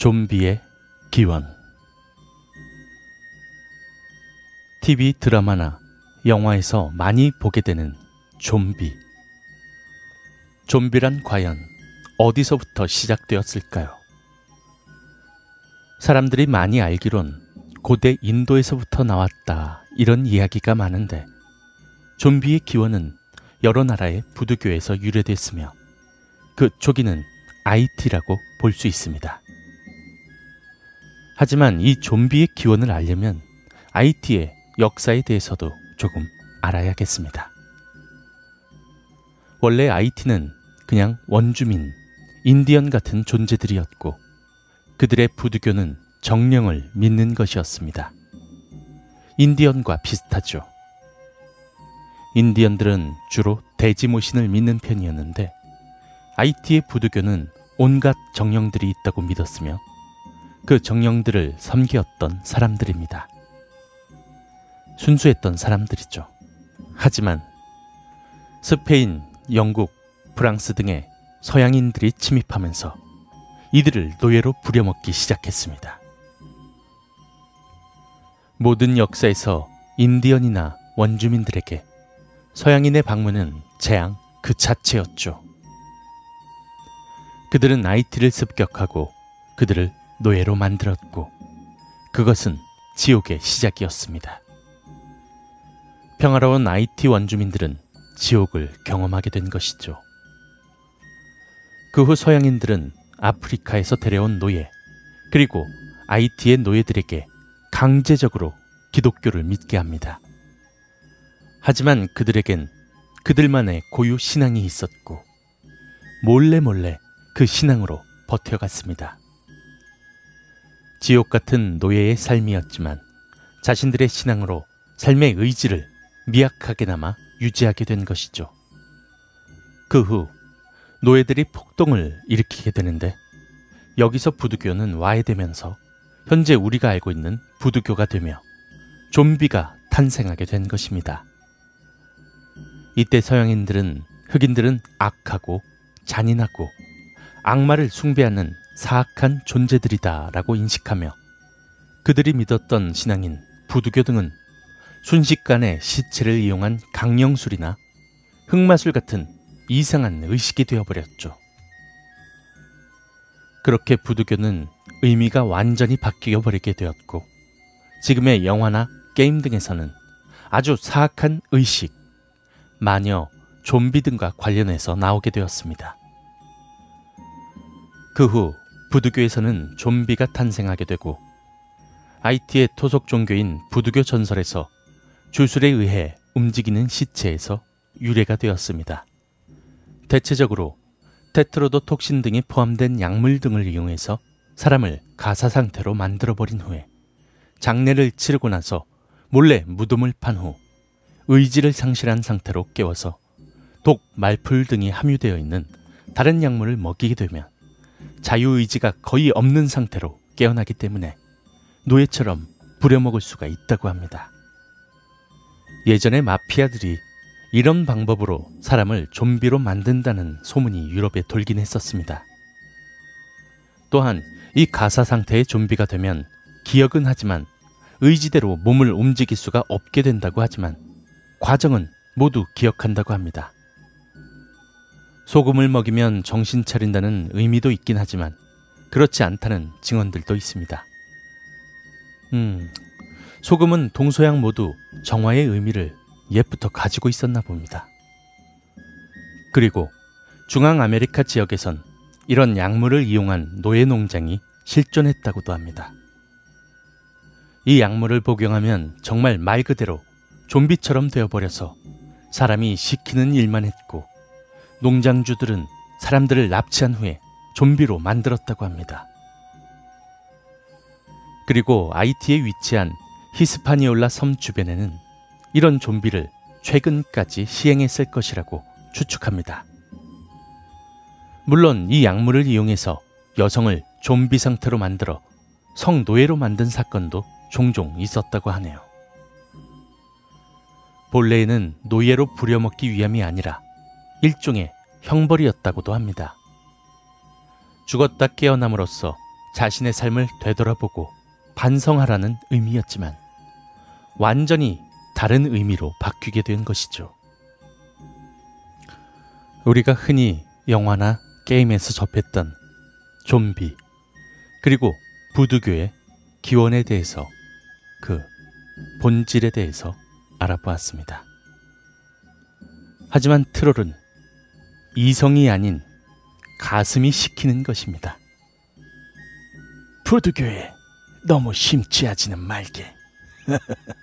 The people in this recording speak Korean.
좀비의 기원 TV 드라마나 영화에서 많이 보게 되는 좀비. 좀비란 과연 어디서부터 시작되었을까요? 사람들이 많이 알기론 고대 인도에서부터 나왔다 이런 이야기가 많은데 좀비의 기원은 여러 나라의 부두교에서 유래됐으며 그 초기는 IT라고 볼 수 있습니다. 하지만 이 좀비의 기원을 알려면 IT의 역사에 대해서도 조금 알아야겠습니다. 원래 IT는 그냥 원주민, 인디언 같은 존재들이었고 그들의 부두교는 정령을 믿는 것이었습니다. 인디언과 비슷하죠. 인디언들은 주로 대지모신을 믿는 편이었는데 IT의 부두교는 온갖 정령들이 있다고 믿었으며 그 정령들을 섬기었던 사람들입니다. 순수했던 사람들이죠. 하지만 스페인, 영국, 프랑스 등의 서양인들이 침입하면서 이들을 노예로 부려먹기 시작했습니다. 모든 역사에서 인디언이나 원주민들에게 서양인의 방문은 재앙 그 자체였죠. 그들은 IT를 습격하고 그들을 노예로 만들었고 그것은 지옥의 시작이었습니다. 평화로운 IT 원주민들은 지옥을 경험하게 된 것이죠. 그 후 서양인들은 아프리카에서 데려온 노예, 그리고 IT의 노예들에게 강제적으로 기독교를 믿게 합니다. 하지만 그들에겐 그들만의 고유 신앙이 있었고, 몰래 몰래 그 신앙으로 버텨갔습니다. 지옥 같은 노예의 삶이었지만 자신들의 신앙으로 삶의 의지를 미약하게나마 유지하게 된 것이죠. 그 후 노예들이 폭동을 일으키게 되는데 여기서 부두교는 와해되면서 현재 우리가 알고 있는 부두교가 되며 좀비가 탄생하게 된 것입니다. 이때 서양인들은 흑인들은 악하고 잔인하고 악마를 숭배하는 사악한 존재들이다라고 인식하며 그들이 믿었던 신앙인 부두교 등은 순식간에 시체를 이용한 강령술이나 흑마술 같은 이상한 의식이 되어버렸죠. 그렇게 부두교는 의미가 완전히 바뀌어 버리게 되었고 지금의 영화나 게임 등에서는 아주 사악한 의식, 마녀, 좀비 등과 관련해서 나오게 되었습니다. 그 후 부두교에서는 좀비가 탄생하게 되고 IT의 토속 종교인 부두교 전설에서 주술에 의해 움직이는 시체에서 유래가 되었습니다. 대체적으로 테트로도 톡신 등이 포함된 약물 등을 이용해서 사람을 가사 상태로 만들어버린 후에 장례를 치르고 나서 몰래 무덤을 판 후 의지를 상실한 상태로 깨워서 독, 말풀 등이 함유되어 있는 다른 약물을 먹이게 되면 자유의지가 거의 없는 상태로 깨어나기 때문에 노예처럼 부려먹을 수가 있다고 합니다. 예전에 마피아들이 이런 방법으로 사람을 좀비로 만든다는 소문이 유럽에 돌긴 했었습니다. 또한 이 가사 상태의 좀비가 되면 기억은 하지만 의지대로 몸을 움직일 수가 없게 된다고 하지만 과정은 모두 기억한다고 합니다. 소금을 먹이면 정신 차린다는 의미도 있긴 하지만 그렇지 않다는 증언들도 있습니다. 음, 소금은 동서양 모두 정화의 의미를 옛부터 가지고 있었나 봅니다. 그리고 중앙 아메리카 지역에선 이런 약물을 이용한 노예 농장이 실존했다고도 합니다. 이 약물을 복용하면 정말 말 그대로 좀비처럼 되어버려서 사람이 시키는 일만 했고 농장주들은 사람들을 납치한 후에 좀비로 만들었다고 합니다. 그리고 아이티에 위치한 히스파니올라 섬 주변에는 이런 좀비를 최근까지 시행했을 것이라고 추측합니다. 물론 이 약물을 이용해서 여성을 좀비 상태로 만들어 성노예로 만든 사건도 종종 있었다고 하네요. 본래에는 노예로 부려먹기 위함이 아니라 일종의 형벌이었다고도 합니다. 죽었다 깨어남으로써 자신의 삶을 되돌아보고 반성하라는 의미였지만 완전히 다른 의미로 바뀌게 된 것이죠. 우리가 흔히 영화나 게임에서 접했던 좀비, 그리고 부두교의 기원에 대해서 그 본질에 대해서 알아보았습니다. 하지만 트롤은 이성이 아닌 가슴이 시키는 것입니다. 부두교에 너무 심취하지는 말게.